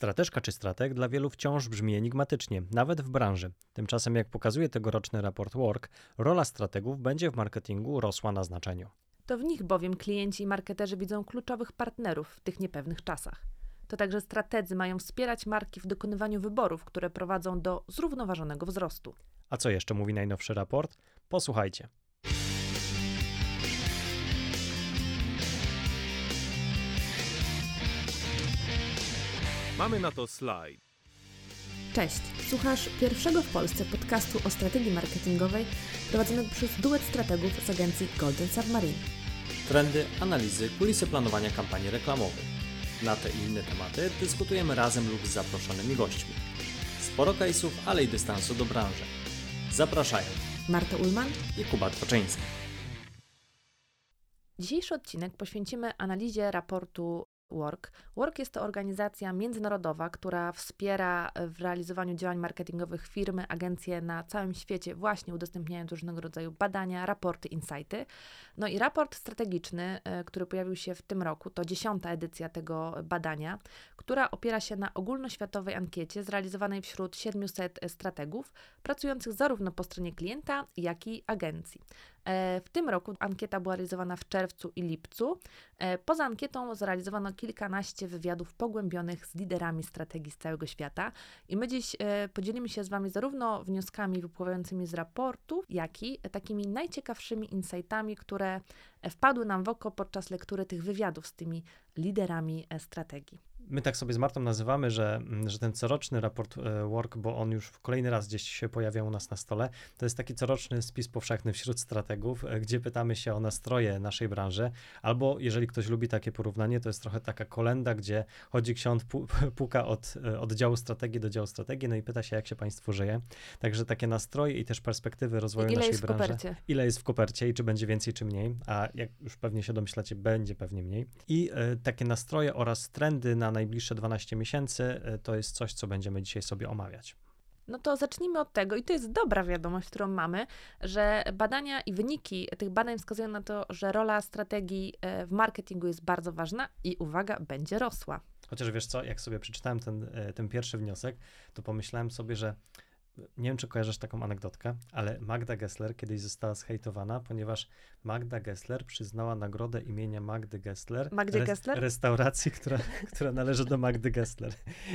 Strateżka czy strateg dla wielu wciąż brzmi enigmatycznie, nawet w branży. Tymczasem, jak pokazuje tegoroczny raport Work, rola strategów będzie w marketingu rosła na znaczeniu. To w nich bowiem klienci i marketerzy widzą kluczowych partnerów w tych niepewnych czasach. To także strategzy mają wspierać marki w dokonywaniu wyborów, które prowadzą do zrównoważonego wzrostu. A co jeszcze mówi najnowszy raport? Posłuchajcie. Mamy na to slajd. Cześć, słuchasz pierwszego w Polsce podcastu o strategii marketingowej prowadzonego przez duet strategów z agencji Golden Submarine. Trendy, analizy, kulisy planowania kampanii reklamowych. Na te i inne tematy dyskutujemy razem lub z zaproszonymi gośćmi. Sporo case'ów, ale i dystansu do branży. Zapraszają Marta Ulman. i Kuba Twoczyński. Dzisiejszy odcinek poświęcimy analizie raportu Work. Work jest to organizacja międzynarodowa, która wspiera w realizowaniu działań marketingowych firmy, agencje na całym świecie, właśnie udostępniając różnego rodzaju badania, raporty, insighty. No i raport strategiczny, e, który pojawił się w tym roku, to dziesiąta edycja tego badania, która opiera się na ogólnoświatowej ankiecie zrealizowanej wśród 700 strategów, pracujących zarówno po stronie klienta, jak i agencji. E, w tym roku ankieta była realizowana w czerwcu i lipcu. E, poza ankietą zrealizowano kilkanaście wywiadów pogłębionych z liderami strategii z całego świata i my dziś e, podzielimy się z Wami zarówno wnioskami wypływającymi z raportu, jak i takimi najciekawszymi insightami, które wpadły nam w oko podczas lektury tych wywiadów z tymi liderami strategii my tak sobie z Martą nazywamy, że, mm, że ten coroczny raport e, Work, bo on już kolejny raz gdzieś się pojawia u nas na stole, to jest taki coroczny spis powszechny wśród strategów, e, gdzie pytamy się o nastroje naszej branży, albo jeżeli ktoś lubi takie porównanie, to jest trochę taka kolenda, gdzie chodzi ksiądz, puka od e, oddziału strategii do działu strategii, no i pyta się, jak się państwu żyje. Także takie nastroje i też perspektywy rozwoju ile naszej jest branży. W kopercie? Ile jest w kopercie i czy będzie więcej, czy mniej, a jak już pewnie się domyślacie, będzie pewnie mniej. I y, takie nastroje oraz trendy na najbliższe 12 miesięcy e, to jest coś, co będziemy dzisiaj sobie omawiać. No to zacznijmy od tego, i to jest dobra wiadomość, którą mamy, że badania i wyniki tych badań wskazują na to, że rola strategii e, w marketingu jest bardzo ważna i uwaga, będzie rosła. Chociaż wiesz co, jak sobie przeczytałem ten, e, ten pierwszy wniosek, to pomyślałem sobie, że nie wiem, czy kojarzysz taką anegdotkę, ale Magda Gessler kiedyś została zhejtowana, ponieważ Magda Gessler przyznała nagrodę imienia Magdy Gessler. Magdy Gessler? Restauracji, która, która należy do Magdy Gessler.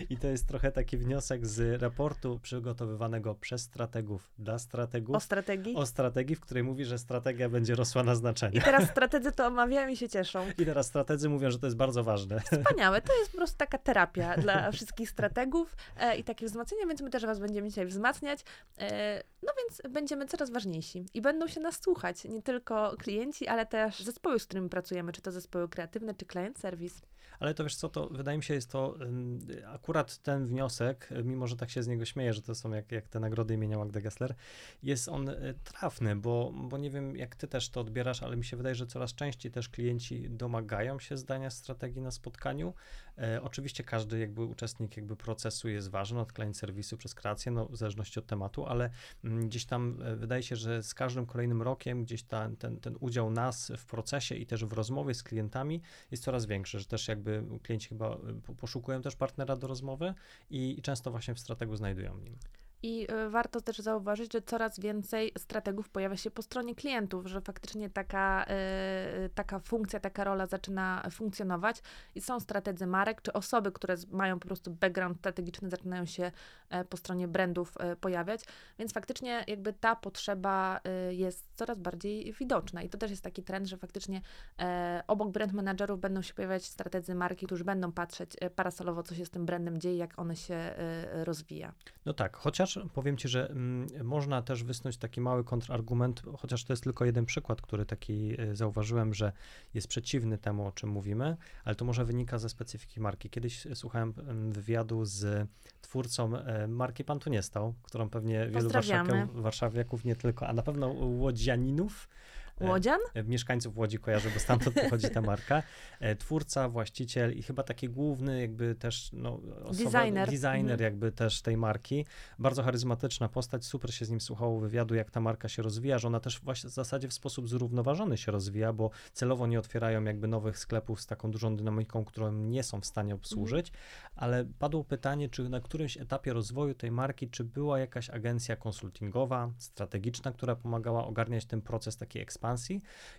I to jest trochę taki wniosek z raportu przygotowywanego przez strategów dla strategów. O strategii? O strategii, w której mówi, że strategia będzie rosła na znaczeniu. I teraz strategzy to omawiają i się cieszą. I teraz strategzy mówią, że to jest bardzo ważne. Wspaniałe. To jest po prostu taka terapia dla wszystkich strategów e, i takie wzmacnianie, więc my też was będziemy dzisiaj wzmacniać. E, no więc będziemy coraz ważniejsi i będą się nas słuchać nie tylko klienci, ale też zespoły, z którymi pracujemy, czy to zespoły kreatywne, czy client service. Ale to wiesz co, to wydaje mi się, jest to akurat ten wniosek, mimo że tak się z niego śmieję, że to są jak, jak te nagrody imienia Magda Gessler, jest on e, trafny, bo, bo nie wiem, jak ty też to odbierasz, ale mi się wydaje, że coraz częściej też klienci domagają się zdania strategii na spotkaniu. E, oczywiście każdy jakby uczestnik jakby procesu jest ważny, od client serwisu przez kreację, no w zależności od tematu, ale mm, gdzieś tam e, wydaje się, że z każdym kolejnym rokiem gdzieś ta, ten, ten udział nas w procesie i też w rozmowie z klientami jest coraz większy, że też jakby klienci chyba e, poszukują też partnera do rozmowy i często właśnie w strategu znajdują nim. I e, warto też zauważyć, że coraz więcej strategów pojawia się po stronie klientów, że faktycznie taka, e, taka funkcja, taka rola zaczyna funkcjonować i są strategzy marek, czy osoby, które mają po prostu background strategiczny, zaczynają się e, po stronie brandów pojawiać, więc faktycznie jakby ta potrzeba jest coraz bardziej widoczna i to też jest taki trend, że faktycznie obok brand managerów będą się pojawiać strategzy marki, którzy będą patrzeć parasolowo, co się z tym brandem dzieje, jak one się rozwija. No tak, chociaż powiem ci, że mm, można też wysnuć taki mały kontrargument, chociaż to jest tylko jeden przykład, który taki e, zauważyłem, że jest przeciwny temu, o czym mówimy, ale to może wynika ze specyfiki marki. Kiedyś e, słuchałem mm, wywiadu z twórcą e, marki Pan tu nie stał, którą pewnie wielu warszawiaków, warszawiaków nie tylko, a na pewno łodzianinów Łodzian? Mieszkańców Łodzi kojarzę, bo stamtąd pochodzi ta marka. Twórca, właściciel i chyba taki główny jakby też no, osoba, designer, designer mhm. jakby też tej marki. Bardzo charyzmatyczna postać, super się z nim słuchało wywiadu, jak ta marka się rozwija, że ona też właśnie w zasadzie w sposób zrównoważony się rozwija, bo celowo nie otwierają jakby nowych sklepów z taką dużą dynamiką, którą nie są w stanie obsłużyć, mhm. ale padło pytanie, czy na którymś etapie rozwoju tej marki, czy była jakaś agencja konsultingowa, strategiczna, która pomagała ogarniać ten proces takiej ekspansji.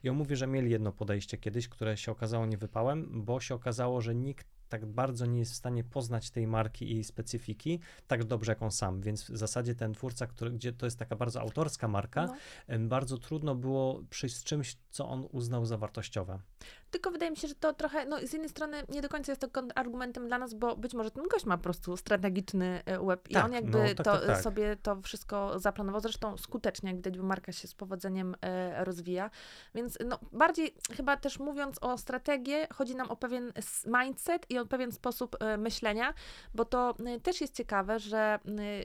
I on mówi, że mieli jedno podejście kiedyś, które się okazało niewypałem, bo się okazało, że nikt tak bardzo nie jest w stanie poznać tej marki i jej specyfiki tak dobrze jak on sam, więc w zasadzie ten twórca, który, gdzie to jest taka bardzo autorska marka, no. bardzo trudno było przyjść z czymś, co on uznał za wartościowe. Tylko wydaje mi się, że to trochę, no z jednej strony nie do końca jest to argumentem dla nas, bo być może ten gość ma po prostu strategiczny e, web i tak, on jakby no, tak, to tak, tak. sobie to wszystko zaplanował. Zresztą skutecznie, jak widać, bo marka się z powodzeniem e, rozwija. Więc no bardziej chyba też mówiąc o strategii, chodzi nam o pewien mindset i o pewien sposób e, myślenia, bo to też jest ciekawe, że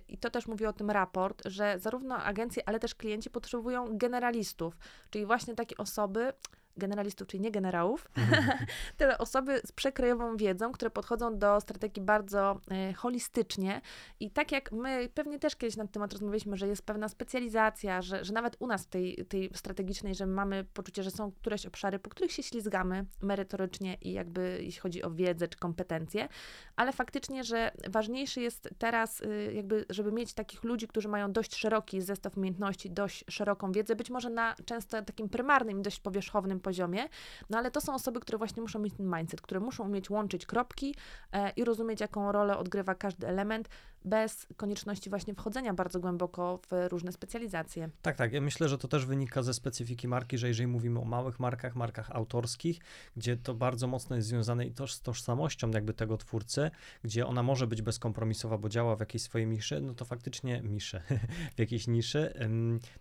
i to też mówi o tym raport, że zarówno agencje, ale też klienci potrzebują generalistów, czyli właśnie takie osoby, generalistów, czyli nie generałów, mhm. tyle osoby z przekrojową wiedzą, które podchodzą do strategii bardzo y, holistycznie i tak jak my pewnie też kiedyś na ten temat rozmawialiśmy, że jest pewna specjalizacja, że, że nawet u nas w tej, tej strategicznej, że mamy poczucie, że są któreś obszary, po których się ślizgamy merytorycznie i jakby jeśli chodzi o wiedzę czy kompetencje, ale faktycznie, że ważniejszy jest teraz y, jakby, żeby mieć takich ludzi, którzy mają dość szeroki zestaw umiejętności, dość szeroką wiedzę, być może na często takim prymarnym, dość powierzchownym poziomie, no ale to są osoby, które właśnie muszą mieć ten mindset, które muszą umieć łączyć kropki e, i rozumieć, jaką rolę odgrywa każdy element, bez konieczności właśnie wchodzenia bardzo głęboko w różne specjalizacje. Tak, tak. Ja myślę, że to też wynika ze specyfiki marki, że jeżeli mówimy o małych markach, markach autorskich, gdzie to bardzo mocno jest związane i też z tożsamością jakby tego twórcy, gdzie ona może być bezkompromisowa, bo działa w jakiejś swojej niszy, no to faktycznie niszy, w jakiejś niszy,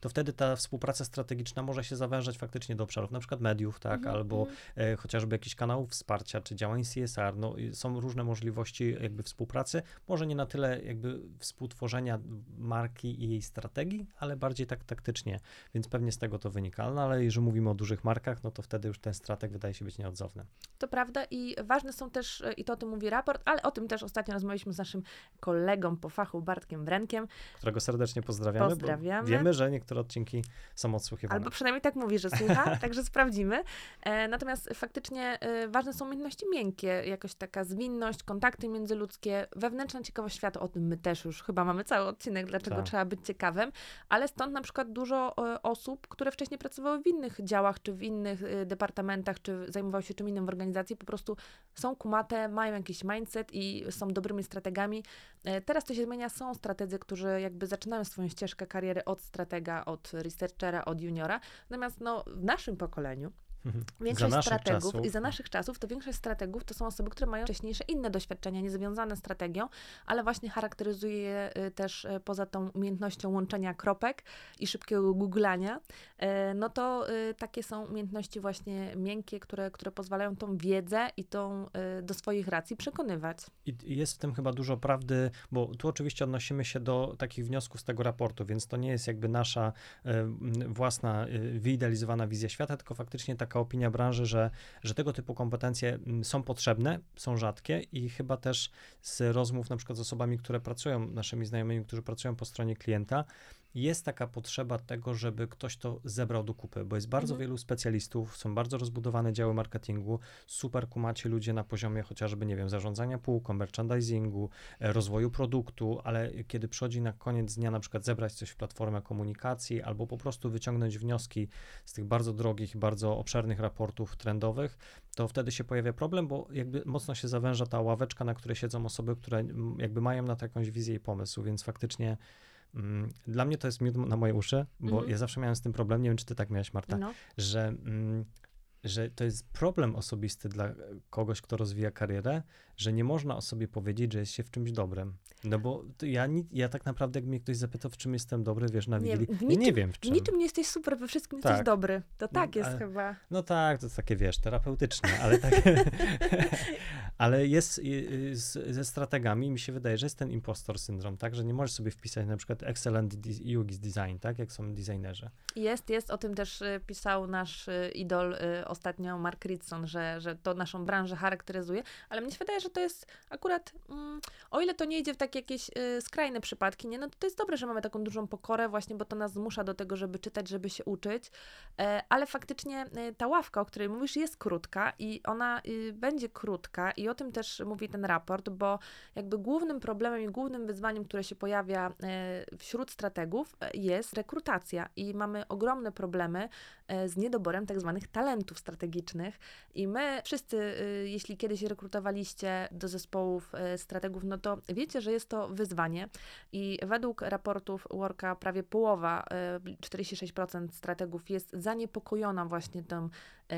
to wtedy ta współpraca strategiczna może się zawężać faktycznie do obszarów, na przykład mediów, tak, -hmm. albo mhm. e, chociażby jakichś kanałów wsparcia, czy działań CSR, no są różne możliwości jakby współpracy, może nie na tyle jakby współtworzenia marki i jej strategii, ale bardziej tak taktycznie, więc pewnie z tego to wynika. No ale jeżeli mówimy o dużych markach, no to wtedy już ten strateg wydaje się być nieodzowny. To prawda i ważne są też, i to o tym mówi raport, ale o tym też ostatnio rozmawialiśmy z naszym kolegą po fachu Bartkiem Wrenkiem. Którego serdecznie pozdrawiamy. Pozdrawiamy. wiemy, że niektóre odcinki są odsłuchiwane. Albo przynajmniej tak mówi, że słucha, także sprawdzimy. E, natomiast faktycznie e, ważne są umiejętności miękkie, jakoś taka zwinność, kontakty międzyludzkie, wewnętrzna ciekawość świata, o tym my też już chyba mamy cały odcinek, dlaczego tak. trzeba być ciekawym, ale stąd na przykład dużo e, osób, które wcześniej pracowały w innych działach, czy w innych e, departamentach, czy zajmowały się czym innym w organizacji, po prostu są kumate, mają jakiś mindset i są dobrymi strategami. E, teraz to się zmienia, są strategzy, którzy jakby zaczynają swoją ścieżkę kariery od stratega, od researchera, od juniora, natomiast no, w naszym pokoleniu Mhm. Większość strategów czasów. i za naszych czasów, to większość strategów to są osoby, które mają wcześniejsze inne doświadczenia, niezwiązane z strategią, ale właśnie charakteryzuje je y, też y, poza tą umiejętnością łączenia kropek i szybkiego googlania, y, no to takie są umiejętności właśnie miękkie, które, które pozwalają tą wiedzę i tą do swoich racji przekonywać. I jest w tym chyba dużo prawdy, bo tu oczywiście odnosimy się do takich wniosków z tego raportu, więc to nie jest jakby nasza własna wyidealizowana wizja świata, tylko faktycznie tak taka opinia branży, że, że tego typu kompetencje mm, są potrzebne, są rzadkie i chyba też z rozmów na przykład z osobami, które pracują, naszymi znajomymi, którzy pracują po stronie klienta, jest taka potrzeba tego, żeby ktoś to zebrał do kupy, bo jest bardzo mhm. wielu specjalistów, są bardzo rozbudowane działy marketingu, super kumacie ludzie na poziomie chociażby, nie wiem, zarządzania półką, merchandisingu, e, rozwoju produktu, ale kiedy przychodzi na koniec dnia na przykład zebrać coś w platformę komunikacji albo po prostu wyciągnąć wnioski z tych bardzo drogich, bardzo obszernych raportów trendowych, to wtedy się pojawia problem, bo jakby mocno się zawęża ta ławeczka, na której siedzą osoby, które jakby mają na to jakąś wizję i pomysł, więc faktycznie dla mnie to jest miód na moje uszy, bo mhm. ja zawsze miałem z tym problem, nie wiem, czy ty tak miałaś, Marta, no. że, mm, że to jest problem osobisty dla kogoś, kto rozwija karierę, że nie można o sobie powiedzieć, że jest się w czymś dobrym. No bo ja, ja tak naprawdę, jak mnie ktoś zapytał, w czym jestem dobry, wiesz, na Wigilii, nie, niczym, nie wiem w czym. Niczym nie jesteś super, we wszystkim tak. jesteś dobry. To tak jest ale, chyba. No tak, to jest takie, wiesz, terapeutyczne, ale tak, ale jest z, ze strategami, mi się wydaje, że jest ten impostor syndrom, tak, że nie możesz sobie wpisać na przykład excellent UX design, tak, jak są designerzy. Jest, jest, o tym też y, pisał nasz y, idol y, ostatnio, Mark Ritson, że, że to naszą branżę charakteryzuje, ale mnie się wydaje, że to jest akurat, mm, o ile to nie idzie w takie jakieś skrajne przypadki, nie, no to, to jest dobre, że mamy taką dużą pokorę właśnie, bo to nas zmusza do tego, żeby czytać, żeby się uczyć, e, ale faktycznie ta ławka, o której mówisz, jest krótka i ona będzie krótka i o tym też mówi ten raport, bo jakby głównym problemem i głównym wyzwaniem, które się pojawia e, wśród strategów e, jest rekrutacja i mamy ogromne problemy e, z niedoborem tak zwanych talentów strategicznych i my wszyscy, jeśli kiedyś rekrutowaliście do zespołów strategów, no to wiecie, że jest to wyzwanie i według raportów Worka prawie połowa, 46% strategów jest zaniepokojona właśnie E,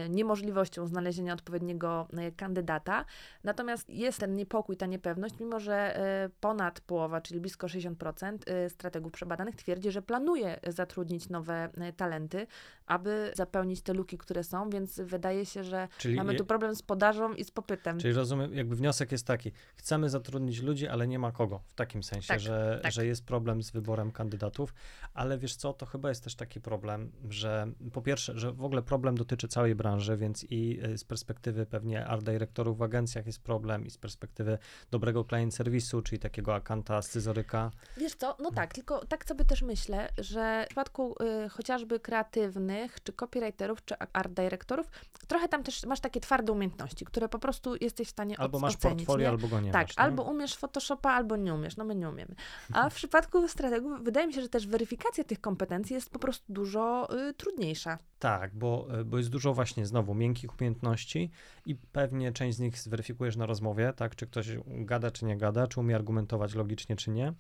niemożliwością znalezienia odpowiedniego e, kandydata. Natomiast jest ten niepokój, ta niepewność, mimo że e, ponad połowa, czyli blisko 60% strategów przebadanych twierdzi, że planuje zatrudnić nowe talenty, aby zapełnić te luki, które są, więc wydaje się, że czyli mamy tu problem z podażą i z popytem. Czyli rozumiem, jakby wniosek jest taki, chcemy zatrudnić ludzi, ale nie ma kogo, w takim sensie, tak, że, tak. że jest problem z wyborem kandydatów, ale wiesz co, to chyba jest też taki problem, że po pierwsze, że w ogóle problem dotyczy całej branży, więc i e, z perspektywy pewnie art dyrektorów w agencjach jest problem i z perspektywy dobrego client serwisu, czyli takiego akanta scyzoryka. Wiesz co, no tak, tylko tak sobie też myślę, że w przypadku y, chociażby kreatywnych, czy copywriterów, czy art dyrektorów, trochę tam też masz takie twarde umiejętności, które po prostu jesteś w stanie Albo masz ocenić, portfolio, nie? albo go nie Tak, masz, albo umiesz Photoshopa, albo nie umiesz, no my nie umiemy. A w przypadku strategów wydaje mi się, że też weryfikacja tych kompetencji jest po prostu dużo y, trudniejsza. Tak, bo, y, bo jest dużo właśnie właśnie znowu miękkich umiejętności i pewnie część z nich zweryfikujesz na rozmowie, tak, czy ktoś gada, czy nie gada, czy umie argumentować logicznie, czy nie,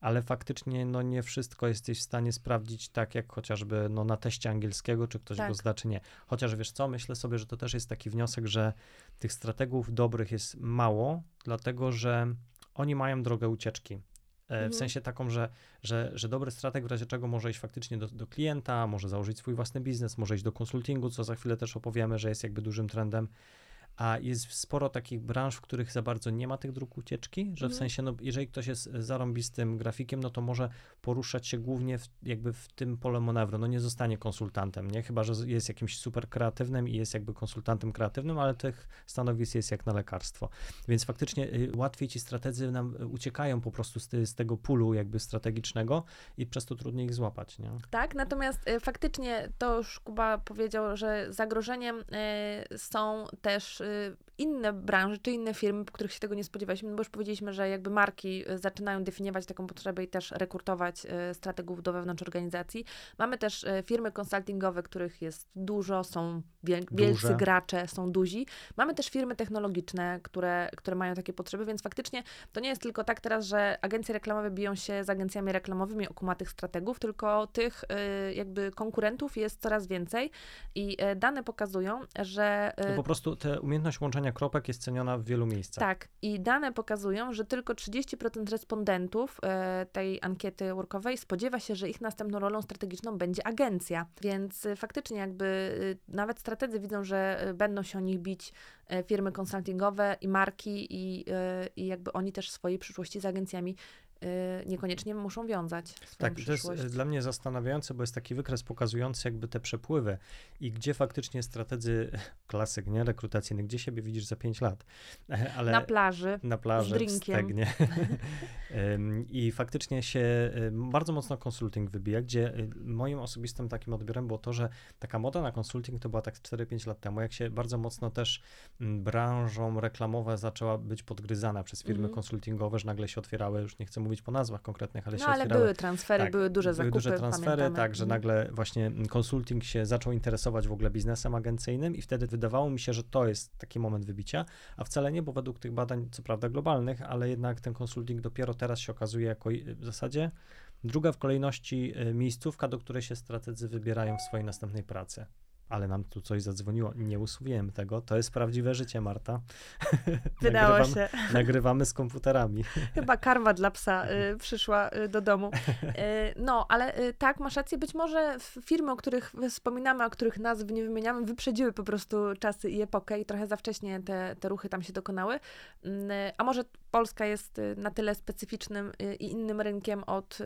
ale faktycznie no nie wszystko jesteś w stanie sprawdzić tak, jak chociażby no, na teście angielskiego, czy ktoś tak. go zda, czy nie. Chociaż wiesz co, myślę sobie, że to też jest taki wniosek, że tych strategów dobrych jest mało, dlatego że oni mają drogę ucieczki. E, w mhm. sensie taką, że, że, że dobry strateg w razie czego może iść faktycznie do, do klienta, może założyć swój własny biznes, może iść do konsultingu, co za chwilę też opowiemy, że jest jakby dużym trendem a jest sporo takich branż, w których za bardzo nie ma tych dróg ucieczki, że w mhm. sensie, no, jeżeli ktoś jest zarąbistym grafikiem, no to może poruszać się głównie w, jakby w tym pole manewru, no nie zostanie konsultantem, nie? Chyba, że jest jakimś super kreatywnym i jest jakby konsultantem kreatywnym, ale tych stanowisk jest jak na lekarstwo. Więc faktycznie y, łatwiej ci strategzy nam uciekają po prostu z, z tego pulu jakby strategicznego i przez to trudniej ich złapać, nie? Tak, natomiast faktycznie to już Kuba powiedział, że zagrożeniem są też inne branże czy inne firmy, których się tego nie spodziewaliśmy, no bo już powiedzieliśmy, że jakby marki y, zaczynają definiować taką potrzebę i też rekrutować y, strategów do wewnątrz organizacji. Mamy też firmy konsultingowe, których jest dużo, są wielcy Duże. gracze, są duzi. Mamy też firmy technologiczne, które, które mają takie potrzeby, więc faktycznie to nie jest tylko tak teraz, że agencje reklamowe biją się z agencjami reklamowymi o kumatych strategów, tylko tych jakby konkurentów jest coraz więcej i dane pokazują, że... To po prostu te umiejętności umiejętność łączenia kropek jest ceniona w wielu miejscach. Tak, i dane pokazują, że tylko 30% respondentów e, tej ankiety workowej spodziewa się, że ich następną rolą strategiczną będzie agencja. Więc e, faktycznie jakby e, nawet strategzy widzą, że będą się o nich bić firmy konsultingowe i marki i, i jakby oni też w swojej przyszłości z agencjami niekoniecznie muszą wiązać. Tak, to jest y, dla mnie zastanawiające, bo jest taki wykres pokazujący jakby te przepływy i gdzie faktycznie strategzy, klasyk, nie, rekrutacyjny, gdzie siebie widzisz za 5 lat. Ale na plaży, na plaży, z drinkiem. I faktycznie się bardzo mocno konsulting wybija, gdzie y, moim osobistym takim odbiorem było to, że taka moda na konsulting to była tak 4-5 lat temu, jak się bardzo mocno też branżą reklamowa zaczęła być podgryzana przez firmy mm konsultingowe, że nagle się otwierały, już nie chcę mówić po nazwach konkretnych, ale no, się ale otwierały. były transfery, tak, były duże zakupy, Były duże transfery, pamiętamy. tak, że mhm. nagle właśnie konsulting się zaczął interesować w ogóle biznesem agencyjnym i wtedy wydawało mi się, że to jest taki moment wybicia, a wcale nie, bo według tych badań, co prawda globalnych, ale jednak ten konsulting dopiero teraz się okazuje jako w zasadzie druga w kolejności e, miejscówka, do której się strategzy wybierają w swojej następnej pracy. Ale nam tu coś zadzwoniło. Nie usłyszałem tego. To jest prawdziwe życie, Marta. Wydało nagrywamy, się. Nagrywamy z komputerami. Chyba karma dla psa y, przyszła y, do domu. Y, no, ale y, tak, masz rację. Być może firmy, o których wspominamy, o których nazw nie wymieniamy, wyprzedziły po prostu czasy i epokę i trochę za wcześnie te, te ruchy tam się dokonały. Mm, a może Polska jest y, na tyle specyficznym y, i innym rynkiem od,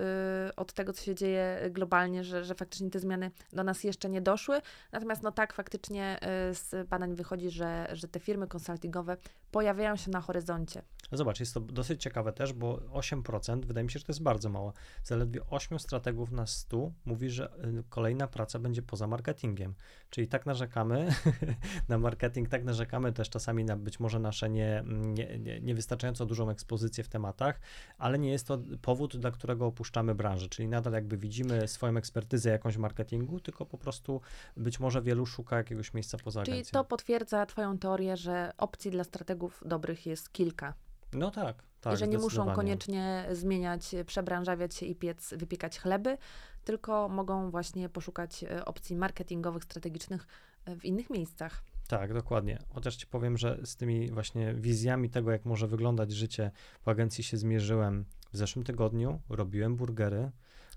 od tego, co się dzieje globalnie, że, że faktycznie te zmiany do nas jeszcze nie doszły. Natomiast no tak, faktycznie y, z badań wychodzi, że, że te firmy konsultingowe pojawiają się na horyzoncie. Zobacz, jest to dosyć ciekawe też, bo 8%, wydaje mi się, że to jest bardzo mało. Zaledwie 8 strategów na 100 mówi, że y, kolejna praca będzie poza marketingiem. Czyli tak narzekamy na marketing, tak narzekamy też czasami na być może nasze nie, nie, nie, niewystarczająco dużą ekspozycję w tematach, ale nie jest to powód, dla którego opuszczamy branżę. Czyli nadal jakby widzimy swoją ekspertyzę jakąś marketingu, tylko po prostu być może wielu szuka jakiegoś miejsca poza Czyli agencją. to potwierdza Twoją teorię, że opcji dla strategów dobrych jest kilka. No tak, tak. I że nie muszą koniecznie zmieniać, przebranżawiać się i piec, wypiekać chleby, tylko mogą właśnie poszukać e, opcji marketingowych, strategicznych e, w innych miejscach. Tak, dokładnie. Chociaż ci powiem, że z tymi właśnie wizjami tego, jak może wyglądać życie w agencji się zmierzyłem w zeszłym tygodniu. Robiłem burgery,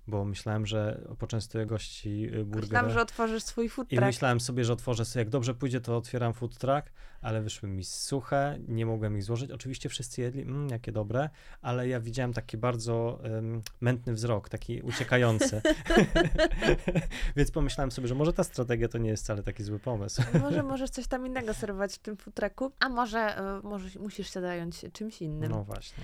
bo myślałem, że poczęstuję gości y, burgery. Myślałam, że otworzysz swój food I truck. myślałem sobie, że otworzę sobie, jak dobrze pójdzie, to otwieram food truck, ale wyszły mi suche, nie mogłem ich złożyć. Oczywiście wszyscy jedli, mm, jakie dobre, ale ja widziałem taki bardzo um, mętny wzrok, taki uciekający. Więc pomyślałem sobie, że może ta strategia to nie jest wcale taki zły pomysł. Może możesz coś tam innego serwować w tym food trucku, a może, e, może musisz się zająć czymś innym. No właśnie.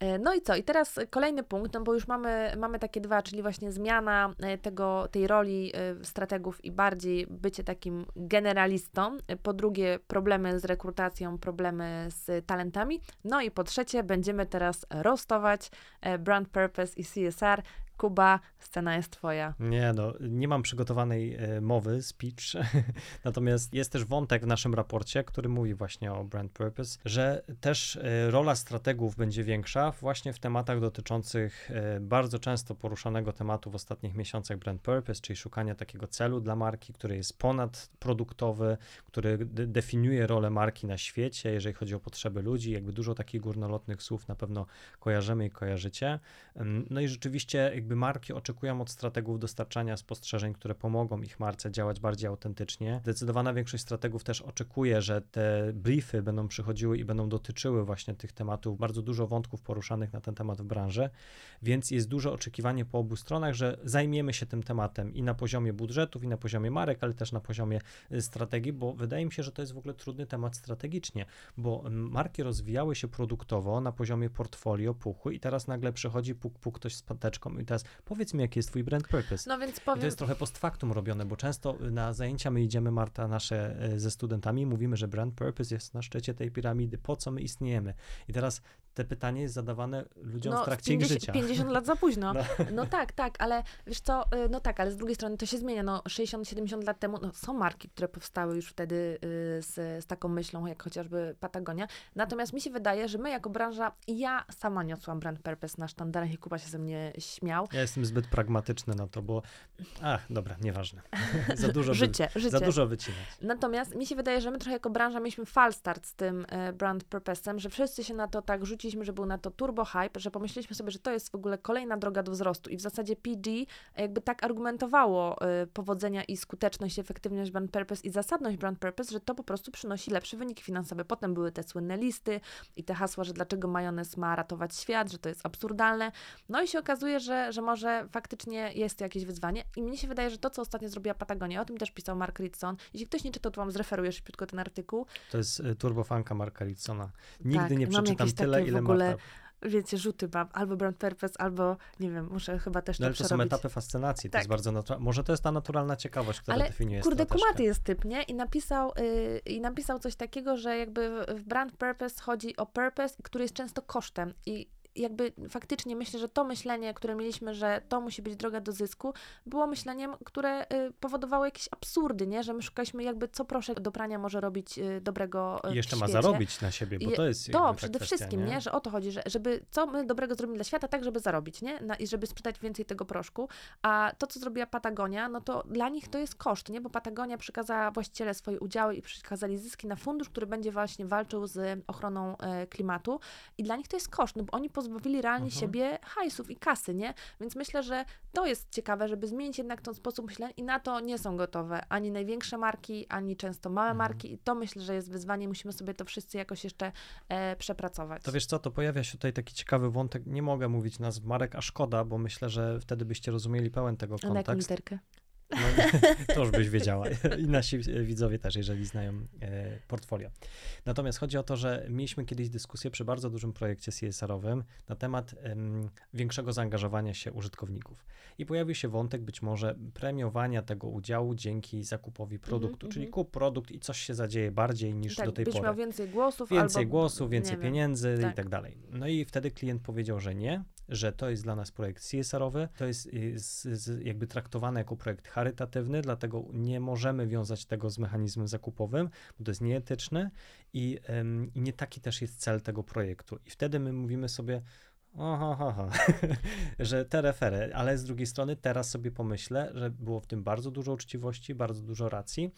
E, No i co? I teraz kolejny punkt, no bo już mamy, mamy takie dwa, czyli właśnie zmiana e, tego, tej roli e, strategów i bardziej bycie takim generalistą. Po drugie, problemy z rekrutacją, problemy z talentami. No i po trzecie, będziemy teraz rostować e, brand purpose i CSR. Kuba, scena jest twoja. Nie, no, nie mam przygotowanej e, mowy, speech, natomiast jest też wątek w naszym raporcie, który mówi właśnie o brand purpose, że też e, rola strategów będzie większa właśnie w tematach dotyczących e, bardzo często poruszanego tematu w ostatnich miesiącach brand purpose, czyli szukania takiego celu dla marki, który jest ponadproduktowy, który de- definiuje rolę marki na świecie, jeżeli chodzi o potrzeby ludzi, jakby dużo takich górnolotnych słów na pewno kojarzymy i kojarzycie. No i rzeczywiście jakby marki oczekują od strategów dostarczania spostrzeżeń, które pomogą ich marce działać bardziej autentycznie. Zdecydowana większość strategów też oczekuje, że te briefy będą przychodziły i będą dotyczyły właśnie tych tematów, bardzo dużo wątków poruszanych na ten temat w branży, więc jest duże oczekiwanie po obu stronach, że zajmiemy się tym tematem i na poziomie budżetów, i na poziomie marek, ale też na poziomie y, strategii, bo wydaje mi się, że to jest w ogóle trudny temat strategicznie, bo marki rozwijały się produktowo na poziomie portfolio, puchu i teraz nagle przychodzi puk, puk ktoś z pateczką i teraz powiedz mi, jaki jest twój brand purpose. No więc I to powiem, jest trochę post factum robione, bo często na zajęcia my idziemy, Marta, nasze e, ze studentami, mówimy, że brand purpose jest na szczycie tej piramidy, po co my istniejemy. I teraz te pytanie jest zadawane ludziom w trakcie 50, ich życia. 50 lat za późno. No. No. tak, tak, ale wiesz co, y, no tak, ale z drugiej strony to się zmienia. No 60-70 lat temu no, są marki, które powstały już wtedy y, z, z taką myślą, jak chociażby Patagonia. Natomiast mi się wydaje, że my jako branża, ja sama niosłam brand purpose na sztandarach i Kuba się ze mnie śmiał. Ja jestem zbyt pragmatyczny na to, bo ach, dobra, nieważne. za dużo Życie, wy, życie. Za dużo wycinać. Natomiast mi się wydaje, że my trochę jako branża mieliśmy fal start z tym e, brand purpose'em, że wszyscy się na to tak rzuciliśmy, że był na to turbo hype, że pomyśleliśmy sobie, że to jest w ogóle kolejna droga do wzrostu i w zasadzie PG jakby tak argumentowało e, powodzenia i skuteczność, efektywność brand purpose i zasadność brand purpose, że to po prostu przynosi lepsze wyniki finansowe. Potem były te słynne listy i te hasła, że dlaczego majonez ma ratować świat, że to jest absurdalne. No i się okazuje, że, że może faktycznie jest to jakieś wyzwanie i mnie się wydaje, że to, co ostatnio zrobiła Patagonia, o tym też pisał Mark Ritson. Jeśli ktoś nie czytał, to wam zreferuję szybciutko ten artykuł. To jest y, turbofanka Marka Ritsona. Nigdy Tak, nie przeczytam tyle, w ogóle. Wiecie, rzuty mam, albo brand purpose, albo nie wiem, muszę chyba też No, to ale to są przerobić. etapy fascynacji, to Tak. jest bardzo naturalne. Może to jest ta naturalna ciekawość, która Ale definiuje Kurde, kumaty jest typ, nie? I napisał, yy, I napisał coś takiego, że jakby w- w brand purpose chodzi o purpose, który jest często kosztem. I jakby faktycznie myślę, że to myślenie, które mieliśmy, że to musi być droga do zysku, było myśleniem, które y, powodowało jakieś absurdy, nie? Że my szukaliśmy jakby, co proszę do prania może robić y, dobrego I jeszcze ma zarobić na siebie, bo to jest To przede kwestia, wszystkim, nie? Że o to chodzi, że, żeby co my dobrego zrobimy dla świata, tak żeby zarobić, nie? Na, I żeby sprzedać więcej tego proszku. A to, co zrobiła Patagonia, no to dla nich to jest koszt, nie? Bo Patagonia przekazała właściciele swoje udziały i przekazali zyski na fundusz, który będzie właśnie walczył z ochroną klimatu. I dla nich to jest koszt, no bo oni pozbawili realnie Mhm. siebie hajsów i kasy, nie? Więc myślę, że to jest ciekawe, żeby zmienić jednak ten sposób myślenia i na to nie są gotowe ani największe marki, ani często małe Mhm. marki i to myślę, że jest wyzwanie, musimy sobie to wszyscy jakoś jeszcze e, przepracować. To wiesz co, to pojawia się tutaj taki ciekawy wątek, nie mogę mówić nazw marek, a szkoda, bo myślę, że wtedy byście rozumieli pełen tego A na jaką kontekst. literkę? No, to już byś wiedziała. I nasi widzowie też, jeżeli znają e, portfolio. Natomiast chodzi o to, że mieliśmy kiedyś dyskusję przy bardzo dużym projekcie CSR-owym na temat em, większego zaangażowania się użytkowników. I pojawił się wątek być może premiowania tego udziału dzięki zakupowi produktu, czyli mhm. kup produkt i coś się zadzieje bardziej niż tak, do tej pory. miał więcej głosów Więcej albo, głosów, więcej pieniędzy i Tak. tak dalej. No i wtedy klient powiedział, że nie, że to jest dla nas projekt CSR-owy, to jest y, z, z, jakby traktowane jako projekt charytatywny, dlatego nie możemy wiązać tego z mechanizmem zakupowym, bo to jest nieetyczne i, em, i nie taki też jest cel tego projektu. I wtedy my mówimy sobie, Aha, aha, że te refery, ale z drugiej strony teraz sobie pomyślę, że było w tym bardzo dużo uczciwości, bardzo dużo racji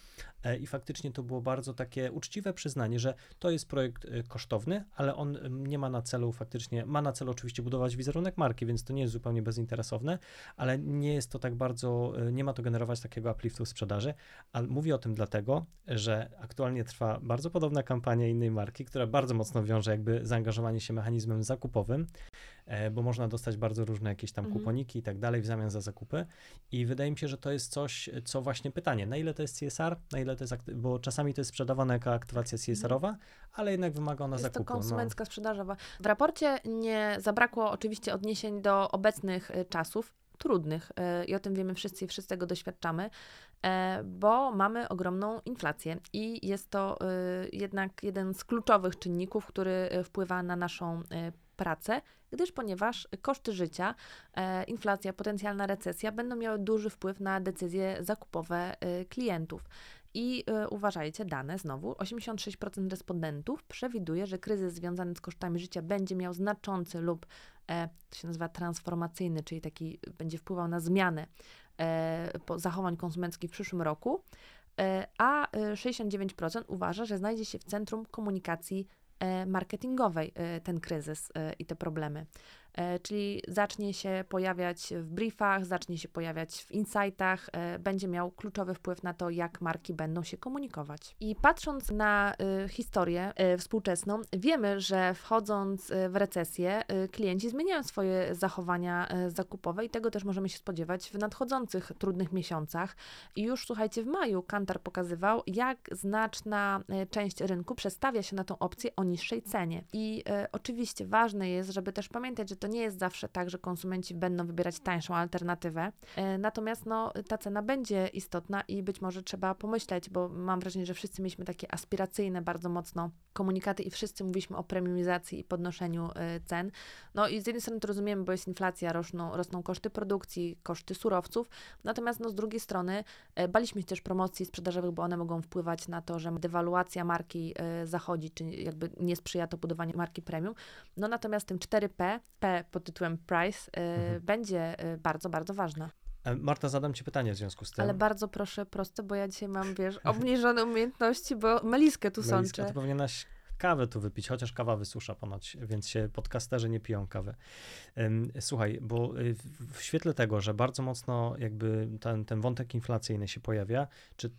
i faktycznie to było bardzo takie uczciwe przyznanie, że to jest projekt e, kosztowny, ale on nie ma na celu faktycznie, ma na celu oczywiście budować wizerunek marki, więc to nie jest zupełnie bezinteresowne, ale nie jest to tak bardzo, e, nie ma to generować takiego upliftu sprzedaży, ale mówię o tym dlatego, że aktualnie trwa bardzo podobna kampania innej marki, która bardzo mocno wiąże jakby zaangażowanie się mechanizmem zakupowym, e, bo można dostać bardzo różne jakieś tam Mhm. kuponiki i tak dalej w zamian za zakupy. I wydaje mi się, że to jest coś, co właśnie pytanie, na ile to jest CSR, na ile to jest, bo czasami to jest sprzedawane jako aktywacja CSR-owa, ale jednak wymaga ona Mhm. Jest to zakupu. no. konsumencka sprzedażowa. W raporcie nie zabrakło oczywiście odniesień do obecnych y, czasów, trudnych y, i o tym wiemy wszyscy i wszyscy tego doświadczamy, e, bo mamy ogromną inflację i jest to jednak jeden z kluczowych czynników, który wpływa na naszą pracę, gdyż ponieważ koszty życia, e, inflacja, potencjalna recesja będą miały duży wpływ na decyzje zakupowe y, klientów. I y, uważajcie, dane znowu, 86% respondentów przewiduje, że kryzys związany z kosztami życia będzie miał znaczący lub, e, to się nazywa transformacyjny, czyli taki będzie wpływał na zmianę e, zachowań konsumenckich w przyszłym roku, e, a e, 69% uważa, że znajdzie się w centrum komunikacji e, marketingowej e, ten kryzys e, i te problemy. E, Czyli zacznie się pojawiać w briefach, zacznie się pojawiać w insightach, e, będzie miał kluczowy wpływ na to, jak marki będą się komunikować. I patrząc na e, historię e, współczesną, wiemy, że wchodząc e, w recesję, klienci zmieniają swoje zachowania zakupowe i tego też możemy się spodziewać w nadchodzących trudnych miesiącach. I już słuchajcie, w maju Kantar pokazywał, jak znaczna część rynku przestawia się na tą opcję o niższej cenie. I oczywiście ważne jest, żeby też pamiętać, że to nie jest zawsze tak, że konsumenci będą wybierać tańszą alternatywę. E, natomiast no, ta cena będzie istotna i być może trzeba pomyśleć, bo mam wrażenie, że wszyscy mieliśmy takie aspiracyjne bardzo mocno komunikaty i wszyscy mówiliśmy o premiumizacji i podnoszeniu e, cen. No i z jednej strony to rozumiemy, bo jest inflacja, rosną, rosną koszty produkcji, koszty surowców, natomiast no, z drugiej strony e, baliśmy się też promocji sprzedażowych, bo one mogą wpływać na to, że dewaluacja marki zachodzi, czy jakby nie sprzyja to budowaniu marki premium. No natomiast tym 4P, P pod tytułem price, e, Mhm. będzie e, bardzo, bardzo ważna. E, Marta, zadam ci pytanie w związku z tym. Ale bardzo proszę proste, bo ja dzisiaj mam, wiesz, obniżone umiejętności, bo meliskę tu Meliska, sączę. to powinieneś kawę tu wypić, chociaż kawa wysusza ponoć, więc się podcasterzy nie piją kawy. Słuchaj, bo y, w- w świetle tego, że bardzo mocno jakby ten, ten wątek inflacyjny się pojawia, czy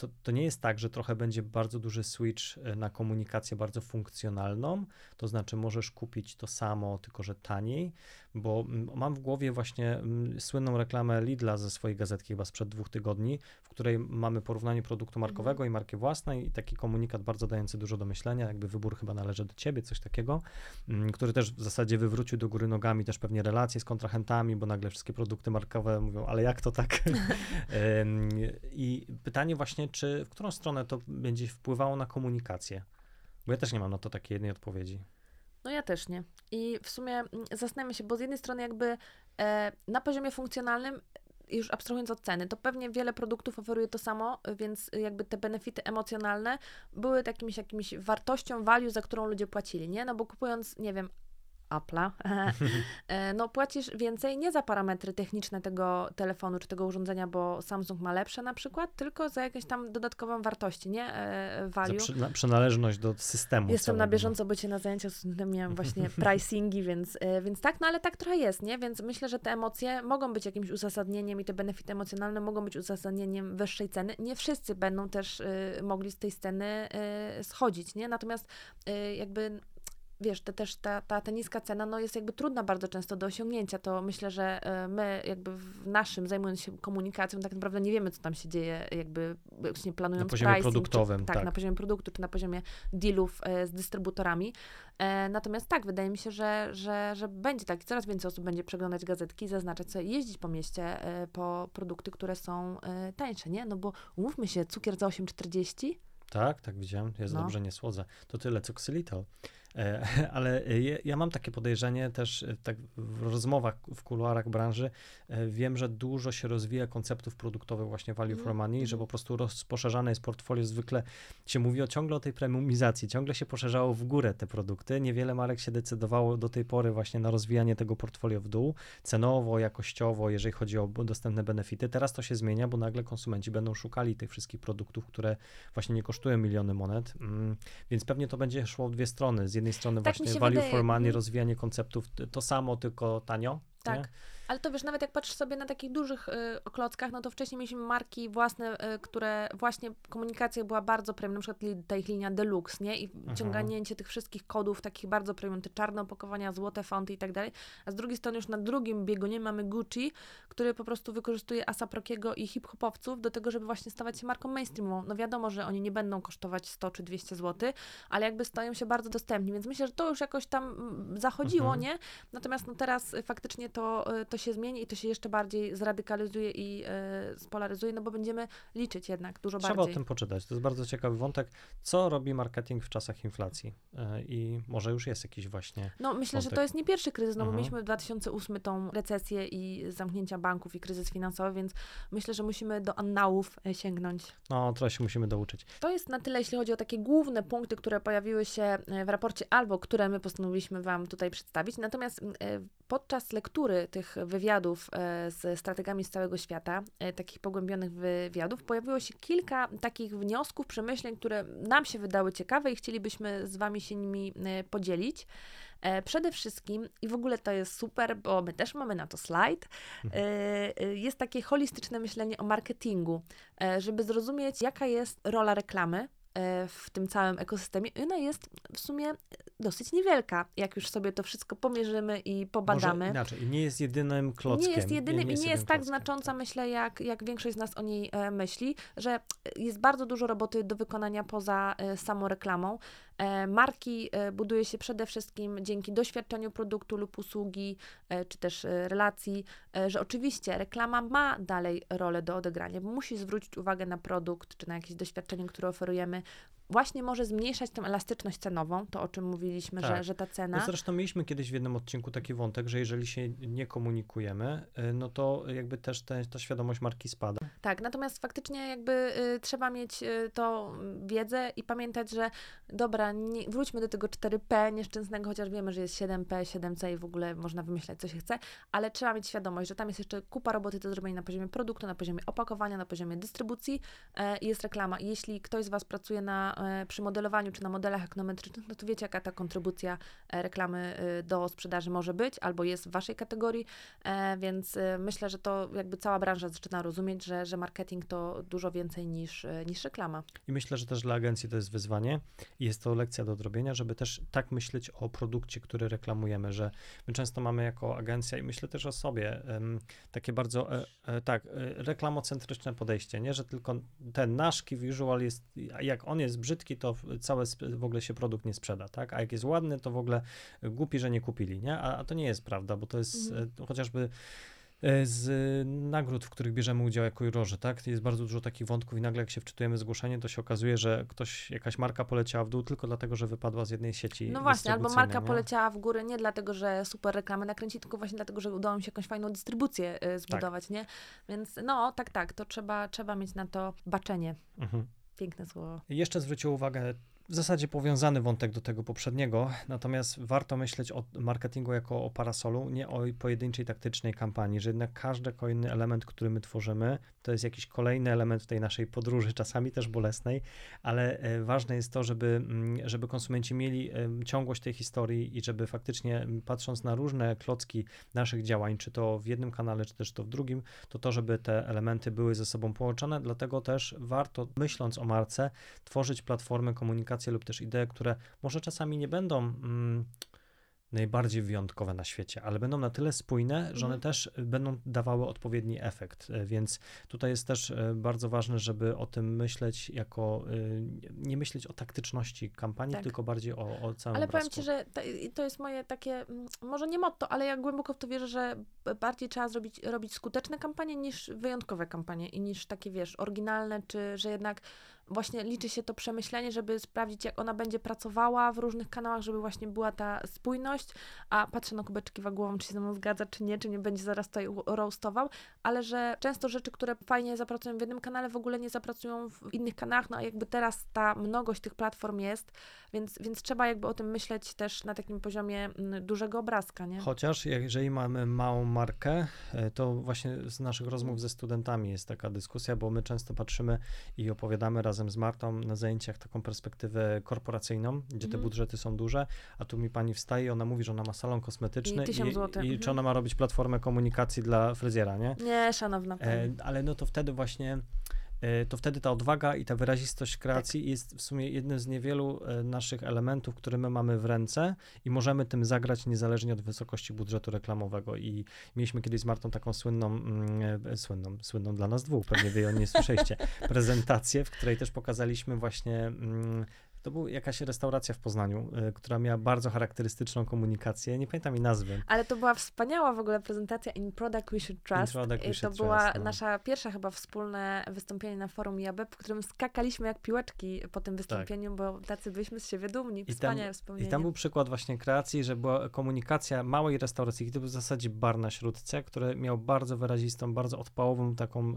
to, to nie jest tak, że trochę będzie bardzo duży switch y, na komunikację bardzo funkcjonalną, to znaczy możesz kupić to samo, tylko że taniej, bo mam w głowie właśnie słynną reklamę Lidla ze swojej gazetki chyba sprzed dwóch tygodni, w której mamy porównanie produktu markowego i marki własnej i taki komunikat bardzo dający dużo do myślenia, jakby wybór chyba należy do ciebie, coś takiego, który też w zasadzie wywrócił do góry nogami też pewnie relacje z kontrahentami, bo nagle wszystkie produkty markowe mówią, ale jak to tak? I pytanie właśnie, czy w którą stronę to będzie wpływało na komunikację? Bo ja też nie mam na to takiej jednej odpowiedzi. No ja też nie. I w sumie mm, zastanawiam się, bo z jednej strony jakby e, na poziomie funkcjonalnym już abstrahując od ceny, to pewnie wiele produktów oferuje to samo, więc jakby te benefity emocjonalne były takimś jakimś wartością, value, za którą ludzie płacili, nie? No bo kupując, nie wiem, Apple'a, e, no płacisz więcej nie za parametry techniczne tego telefonu czy tego urządzenia, bo Samsung ma lepsze na przykład, tylko za jakieś tam dodatkową wartości, nie? E, value. Za przy, przynależność do systemu. Jestem na bieżąco, bo cię na zajęciach miałam właśnie pricingi, więc, e, więc tak, no ale tak trochę jest, nie? Więc myślę, że te emocje mogą być jakimś uzasadnieniem i te benefity emocjonalne mogą być uzasadnieniem wyższej ceny. Nie wszyscy będą też y, mogli z tej sceny y, schodzić, nie? Natomiast y, jakby wiesz, te, też ta, ta, ta niska cena no, jest jakby trudna bardzo często do osiągnięcia. To myślę, że e, my jakby w naszym, zajmując się komunikacją, tak naprawdę nie wiemy, co tam się dzieje, jakby właśnie planując Na poziomie pricing, produktowym, czy, tak, tak, na poziomie produktu, czy na poziomie dealów e, z dystrybutorami. E, natomiast tak, wydaje mi się, że, że, że będzie tak. Coraz więcej osób będzie przeglądać gazetki, zaznaczać sobie, jeździć po mieście po produkty, które są tańsze, nie? No bo umówmy się, cukier za 8,40 tak, tak widziałem, jest no. dobrze, nie słodzę. To tyle co ksylitol. E, ale ja mam takie podejrzenie też e, tak w rozmowach w kuluarach branży, e, wiem, że dużo się rozwija konceptów produktowych właśnie value for money, że mhm. po prostu rozposzerzane jest portfolio, zwykle się mówi o, ciągle o tej premiumizacji, ciągle się poszerzało w górę te produkty, niewiele marek się decydowało do tej pory właśnie na rozwijanie tego portfolio w dół, cenowo, jakościowo, jeżeli chodzi o dostępne benefity. Teraz to się zmienia, bo nagle konsumenci będą szukali tych wszystkich produktów, które właśnie nie kosztują miliony monet, mm, więc pewnie to będzie szło w dwie strony. Z jednej strony tak właśnie value wydaje. for money, mhm. rozwijanie konceptów, to samo, tylko tanio. Tak. Nie? Ale to wiesz, nawet jak patrzysz sobie na takich dużych y, klockach, no to wcześniej mieliśmy marki własne, y, które właśnie komunikacja była bardzo premium, na przykład ta ich linia Deluxe, nie? I mhm. ciągnięcie tych wszystkich kodów takich bardzo premium, te czarne opakowania, złote fonty i tak dalej. A z drugiej strony już na drugim biegunie mamy Gucci, który po prostu wykorzystuje Asaprokiego i hip-hopowców do tego, żeby właśnie stawać się marką mainstreamową. No wiadomo, że oni nie będą kosztować 100 czy 200 zł, ale jakby stają się bardzo dostępni, więc myślę, że to już jakoś tam mm, zachodziło, mhm. nie? Natomiast no teraz faktycznie to, y, to się zmieni i to się jeszcze bardziej zradykalizuje i e, spolaryzuje, no bo będziemy liczyć jednak dużo Trzeba bardziej. Trzeba o tym poczytać. To jest bardzo ciekawy wątek. Co robi marketing w czasach inflacji? E, I może już jest jakiś właśnie. No myślę, wątek. że to jest nie pierwszy kryzys, no mhm. bo mieliśmy w 2008 tą recesję i zamknięcia banków i kryzys finansowy, więc myślę, że musimy do annałów e, sięgnąć. No, trochę się musimy douczyć. To jest na tyle, jeśli chodzi o takie główne punkty, które pojawiły się w raporcie albo które my postanowiliśmy Wam tutaj przedstawić. Natomiast podczas lektury tych wywiadów e, z strategami z całego świata, e, takich pogłębionych wywiadów, pojawiło się kilka takich wniosków, przemyśleń, które nam się wydały ciekawe i chcielibyśmy z Wami się nimi e, podzielić. Przede wszystkim, i w ogóle to jest super, bo my też mamy na to slajd, mhm. jest takie holistyczne myślenie o marketingu, żeby zrozumieć, jaka jest rola reklamy w tym całym ekosystemie. Ona jest w sumie dosyć niewielka, jak już sobie to wszystko pomierzymy i pobadamy. Może inaczej, nie jest jedynym klockiem. Nie jest jedynym nie, nie i nie jest tak klockiem. znacząca, myślę, jak, jak większość z nas o niej e, myśli, że jest bardzo dużo roboty do wykonania poza e, samą reklamą. E, marki e, buduje się przede wszystkim dzięki doświadczeniu produktu lub usługi, e, czy też relacji, że oczywiście reklama ma dalej rolę do odegrania, bo musi zwrócić uwagę na produkt, czy na jakieś doświadczenie, które oferujemy, właśnie może zmniejszać tę elastyczność cenową, to o czym mówiliśmy, tak. że, że ta cena. No zresztą mieliśmy kiedyś w jednym odcinku taki wątek, że jeżeli się nie komunikujemy, no to jakby też te, ta świadomość marki spada. Tak, natomiast faktycznie jakby y, trzeba mieć y, to wiedzę i pamiętać, że dobra, nie, wróćmy do tego 4P nieszczęsnego, chociaż wiemy, że jest 7P, 7C i w ogóle można wymyślać, co się chce, ale trzeba mieć świadomość, że tam jest jeszcze kupa roboty do zrobienia na poziomie produktu, na poziomie opakowania, na poziomie dystrybucji i jest reklama. Jeśli ktoś z Was pracuje na, przy modelowaniu czy na modelach ekonometrycznych, no to wiecie, jaka ta kontrybucja e, reklamy do sprzedaży może być, albo jest w Waszej kategorii, więc myślę, że to jakby cała branża zaczyna rozumieć, że, że marketing to dużo więcej niż, niż reklama. I myślę, że też dla agencji to jest wyzwanie. I jest to lekcja do odrobienia, żeby też tak myśleć o produkcie, który reklamujemy, że my często mamy jako agencja i myślę też o sobie takie bardzo, e, e, tak, e, reklamocentryczne podejście, nie, że tylko ten nasz key visual jest, jak on jest brzydki, to cały w ogóle się produkt nie sprzeda, tak, a jak jest ładny, to w ogóle głupi, że nie kupili, nie, a, a to nie jest prawda, bo to jest mhm. chociażby E, z nagród, w których bierzemy udział jako jurorzy, tak? Jest bardzo dużo takich wątków i nagle jak się wczytujemy zgłoszenie, to się okazuje, że ktoś, jakaś marka poleciała w dół tylko dlatego, że wypadła z jednej sieci No właśnie, albo marka nie? poleciała w górę nie dlatego, że super reklamy nakręci, tylko właśnie dlatego, że udało mi się jakąś fajną dystrybucję y, zbudować, tak. nie? Więc no, tak, tak, to trzeba, trzeba mieć na to baczenie. Mhm. Piękne słowo. Jeszcze zwrócił uwagę w zasadzie powiązany wątek do tego poprzedniego, natomiast warto myśleć o marketingu jako o parasolu, nie o pojedynczej taktycznej kampanii, że jednak każdy kolejny element, który my tworzymy, to jest jakiś kolejny element tej naszej podróży, czasami też bolesnej, ale e, ważne jest to, żeby, mm, żeby konsumenci mieli ciągłość tej historii i żeby faktycznie patrząc na różne klocki naszych działań, czy to w jednym kanale, czy też to w drugim, to to, żeby te elementy były ze sobą połączone, dlatego też warto, myśląc o marce, tworzyć platformy komunikacji lub też idee, które może czasami nie będą mm, najbardziej wyjątkowe na świecie, ale będą na tyle spójne, że one mhm. też będą dawały odpowiedni efekt. E, więc tutaj jest też e, bardzo ważne, żeby o tym myśleć jako, e, nie myśleć o taktyczności kampanii, tak. tylko bardziej o, o całym Ale obrazku. powiem ci, że to jest moje takie, mm, może nie motto, ale ja głęboko w to wierzę, że bardziej trzeba zrobić, robić skuteczne kampanie niż wyjątkowe kampanie i niż takie, wiesz, oryginalne, czy że jednak właśnie liczy się to przemyślenie, żeby sprawdzić, jak ona będzie pracowała w różnych kanałach, żeby właśnie była ta spójność, a patrzę na kubeczki głową, czy się ze mną zgadza, czy nie, czy nie będzie zaraz tutaj roastował, ale że często rzeczy, które fajnie zapracują w jednym kanale, w ogóle nie zapracują w innych kanałach, no a jakby teraz ta mnogość tych platform jest, więc, więc trzeba jakby o tym myśleć też na takim poziomie mm, dużego obrazka, nie? Chociaż jeżeli mamy małą markę, e, to właśnie z naszych rozmów ze studentami jest taka dyskusja, bo my często patrzymy i opowiadamy razem razem z Martą na zajęciach taką perspektywę korporacyjną, gdzie te mhm. budżety są duże, a tu mi pani wstaje i ona mówi, że ona ma salon kosmetyczny i, i, i czy mhm. ona ma robić platformę komunikacji dla fryzjera, nie? Nie, szanowna pani. E, ale no to wtedy właśnie E, to wtedy ta odwaga i ta wyrazistość kreacji tak. jest w sumie jednym z niewielu e, naszych elementów, które my mamy w ręce i możemy tym zagrać niezależnie od wysokości budżetu reklamowego. I mieliśmy kiedyś z Martą taką słynną, mm, e, słynną, słynną dla nas dwóch, pewnie wy ją nie słyszeliście, prezentację, w której też pokazaliśmy właśnie mm, to była jakaś restauracja w Poznaniu, y, która miała bardzo charakterystyczną komunikację. Nie pamiętam jej nazwy. Ale to była wspaniała w ogóle prezentacja In Product We Should Trust. We to should była trust, no. nasza pierwsza chyba wspólne wystąpienie na forum JABEP, w którym skakaliśmy jak piłeczki po tym wystąpieniu, tak. bo tacy byliśmy z siebie dumni. Wspaniałe wspomnienie. I tam był przykład właśnie kreacji, że była komunikacja małej restauracji, to był w zasadzie bar na Śródce, który miał bardzo wyrazistą, bardzo odpałową, taką y,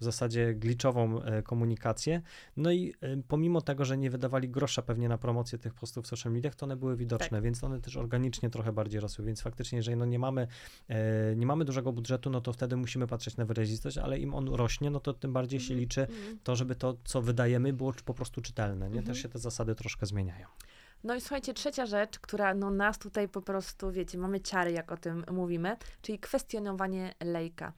w zasadzie glitchową y, komunikację. No i pomimo tego, że nie wydawali wydawali grosza pewnie na promocję tych postów w social mediach, to one były widoczne, tak. więc one też organicznie trochę bardziej rosły, więc faktycznie, jeżeli no nie mamy, e, nie mamy dużego budżetu, no to wtedy musimy patrzeć na wyrazistość, ale im on rośnie, no to tym bardziej się mhm, liczy mm. to, żeby to, co wydajemy, było po prostu czytelne, nie? Też mhm. się te zasady troszkę zmieniają. No i słuchajcie, trzecia rzecz, która no nas tutaj po prostu, wiecie, mamy ciary, jak o tym mówimy, czyli kwestionowanie lejka.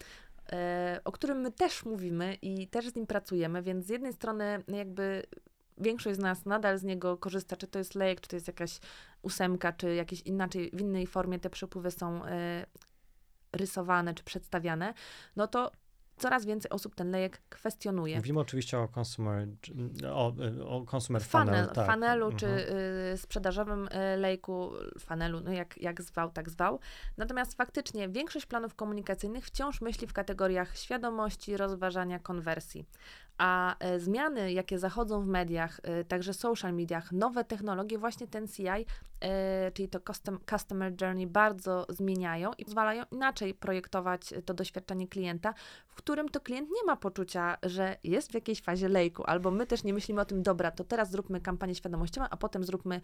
E, o którym my też mówimy i też z nim pracujemy, więc z jednej strony jakby większość z nas nadal z niego korzysta, czy to jest lejek, czy to jest jakaś ósemka, czy jakieś inaczej, w innej formie te przepływy są y, rysowane, czy przedstawiane, no to coraz więcej osób ten lejek kwestionuje. Mówimy oczywiście o consumer, o, o consumer funnel, funnel tak. funnelu, mhm. czy y, sprzedażowym y, lejku, funnelu, no jak, jak zwał, tak zwał. Natomiast faktycznie większość planów komunikacyjnych wciąż myśli w kategoriach świadomości, rozważania, konwersji. A e, zmiany, jakie zachodzą w mediach, e, także social mediach, nowe technologie, właśnie ten CI, e, czyli to custom, Customer Journey, bardzo zmieniają i pozwalają inaczej projektować to doświadczenie klienta, w którym to klient nie ma poczucia, że jest w jakiejś fazie lejku, albo my też nie myślimy o tym, dobra, to teraz zróbmy kampanię świadomościową, a potem zróbmy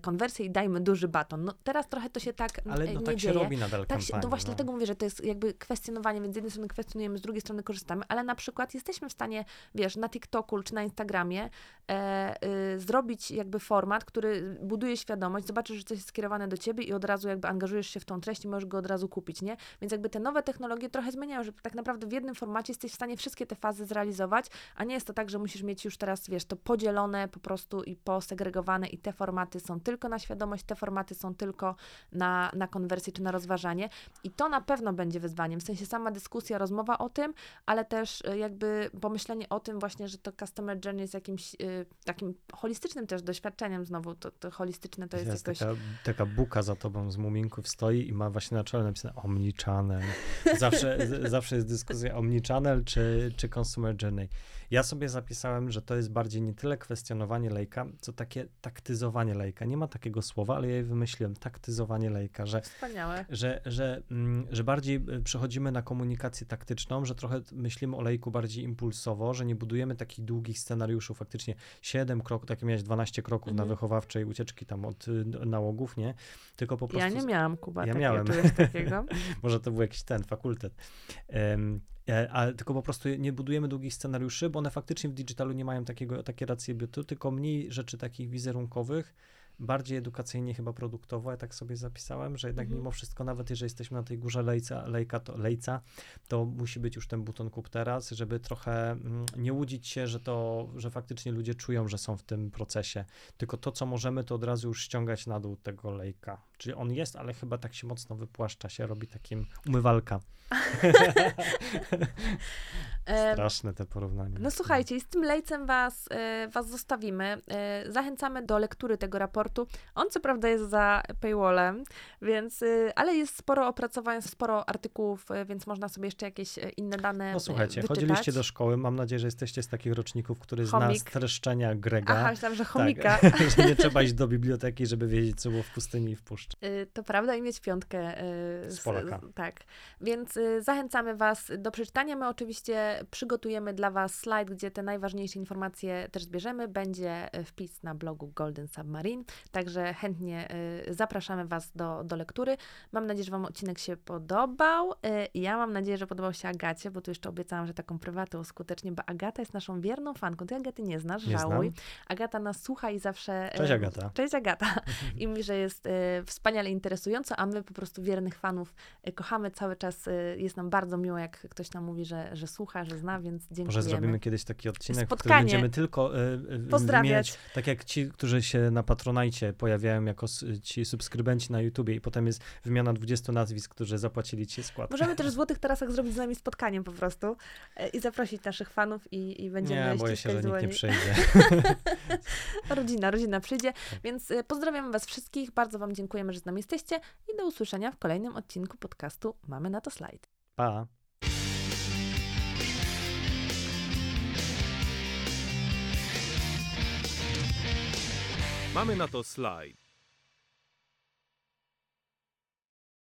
konwersję i dajmy duży baton. No teraz trochę to się tak Ale no, nie tak dzieje. się robi nadal tak się, To właśnie no. dlatego mówię, że to jest jakby kwestionowanie, więc z jednej strony kwestionujemy, z drugiej strony korzystamy, ale na przykład jesteśmy w stanie wiesz, na TikToku czy na Instagramie e, y, zrobić jakby format, który buduje świadomość, zobaczysz, że coś jest skierowane do ciebie i od razu jakby angażujesz się w tą treść i możesz go od razu kupić, nie? Więc jakby te nowe technologie trochę zmieniają, że tak naprawdę w jednym formacie jesteś w stanie wszystkie te fazy zrealizować, a nie jest to tak, że musisz mieć już teraz, wiesz, to podzielone po prostu i posegregowane i te formaty są tylko na świadomość, te formaty są tylko na, na konwersję czy na rozważanie i to na pewno będzie wyzwaniem, w sensie sama dyskusja, rozmowa o tym, ale też y, jakby pomyślenie o o tym właśnie, że to customer journey jest jakimś y, takim holistycznym też doświadczeniem znowu. To, to holistyczne to jest, Jest jakoś... taka, taka buka za tobą z muminków stoi i ma właśnie na czole napisane omnichannel. Zawsze, z- zawsze jest dyskusja omnichannel czy, czy consumer journey. Ja sobie zapisałem, że to jest bardziej nie tyle kwestionowanie lejka, co takie taktyzowanie lejka. Nie ma takiego słowa, ale ja je wymyśliłem. Taktyzowanie lejka, że Wspaniałe. że, że, mm, że bardziej y, przechodzimy na komunikację taktyczną, że trochę myślimy o lejku bardziej impulsowo, że nie budujemy takich długich scenariuszy, faktycznie 7 kroków, takie miałeś 12 kroków na Mhm. wychowawczej ucieczki tam od y, nałogów, nie? Tylko po prostu... Ja nie miałam, Kuba, Ja miałem. takiego. Może to był jakiś ten fakultet. E, ale tylko po prostu nie budujemy długich scenariuszy, bo one faktycznie w digitalu nie mają takiego, takie racje bytu, tylko mniej rzeczy takich wizerunkowych, bardziej edukacyjnie chyba produktowo, ja tak sobie zapisałem, że jednak Mhm. mimo wszystko, nawet jeżeli jesteśmy na tej górze lejca, lejka, to, lejca, to musi być już ten buton kup teraz, żeby trochę mm, nie łudzić się, że to, że faktycznie ludzie czują, że są w tym procesie, tylko to, co możemy, to od razu już ściągać na dół tego lejka. Czyli on jest, ale chyba tak się mocno wypłaszcza się, robi takim umywalka. Straszne te porównania. No słuchajcie, z tym lejcem was, e, was zostawimy. E, zachęcamy do lektury tego raportu. On co prawda jest za paywallem, więc, e, ale jest sporo opracowań, sporo artykułów, e, więc można sobie jeszcze jakieś e, inne dane No słuchajcie, wyczytać. chodziliście do szkoły, mam nadzieję, że jesteście z takich roczników, który zna Chomik. streszczenia Grega. Aha, myślałam, że chomika. Tak, że nie trzeba iść do biblioteki, żeby wiedzieć, co było w pustyni i w puszczy. Y, To prawda i mieć piątkę. y, Z Polaka. tak. Więc y, zachęcamy Was do przeczytania. My oczywiście przygotujemy dla Was slajd, gdzie te najważniejsze informacje też zbierzemy. Będzie y, wpis na blogu Golden Submarine, także chętnie y, zapraszamy Was do, do lektury. Mam nadzieję, że Wam odcinek się podobał. Y, Ja mam nadzieję, że podobał się Agacie, bo tu jeszcze obiecałam, że taką prywatę uskutecznie, bo Agata jest naszą wierną fanką. Ty Agaty nie znasz, Nie żałuj. znam. Agata nas słucha i zawsze... Cześć y, Agata. Cześć Agata. I mówi, że jest wspaniale interesująco, a my po prostu wiernych fanów kochamy cały czas. Jest nam bardzo miło, jak ktoś nam mówi, że, że słucha, że zna, więc dziękujemy. Może zrobimy kiedyś taki odcinek, w którym Spotkanie. będziemy tylko y, y, Pozdrawiać. wymieniać, tak jak ci, którzy się na Patronajcie pojawiają jako ci subskrybenci na YouTubie i potem jest wymiana 20 nazwisk, którzy zapłacili ci skład. Możemy też w Złotych Tarasach zrobić z nami spotkanie po prostu e, i zaprosić naszych fanów i, i będziemy Nie, boję się, że nikt nie przyjdzie. Rodzina, rodzina przyjdzie, więc e, pozdrawiamy Was wszystkich, bardzo Wam dziękujemy, że z nami jesteście i do usłyszenia w kolejnym odcinku podcastu Mamy na to slajd. Pa! Mamy na to slajd.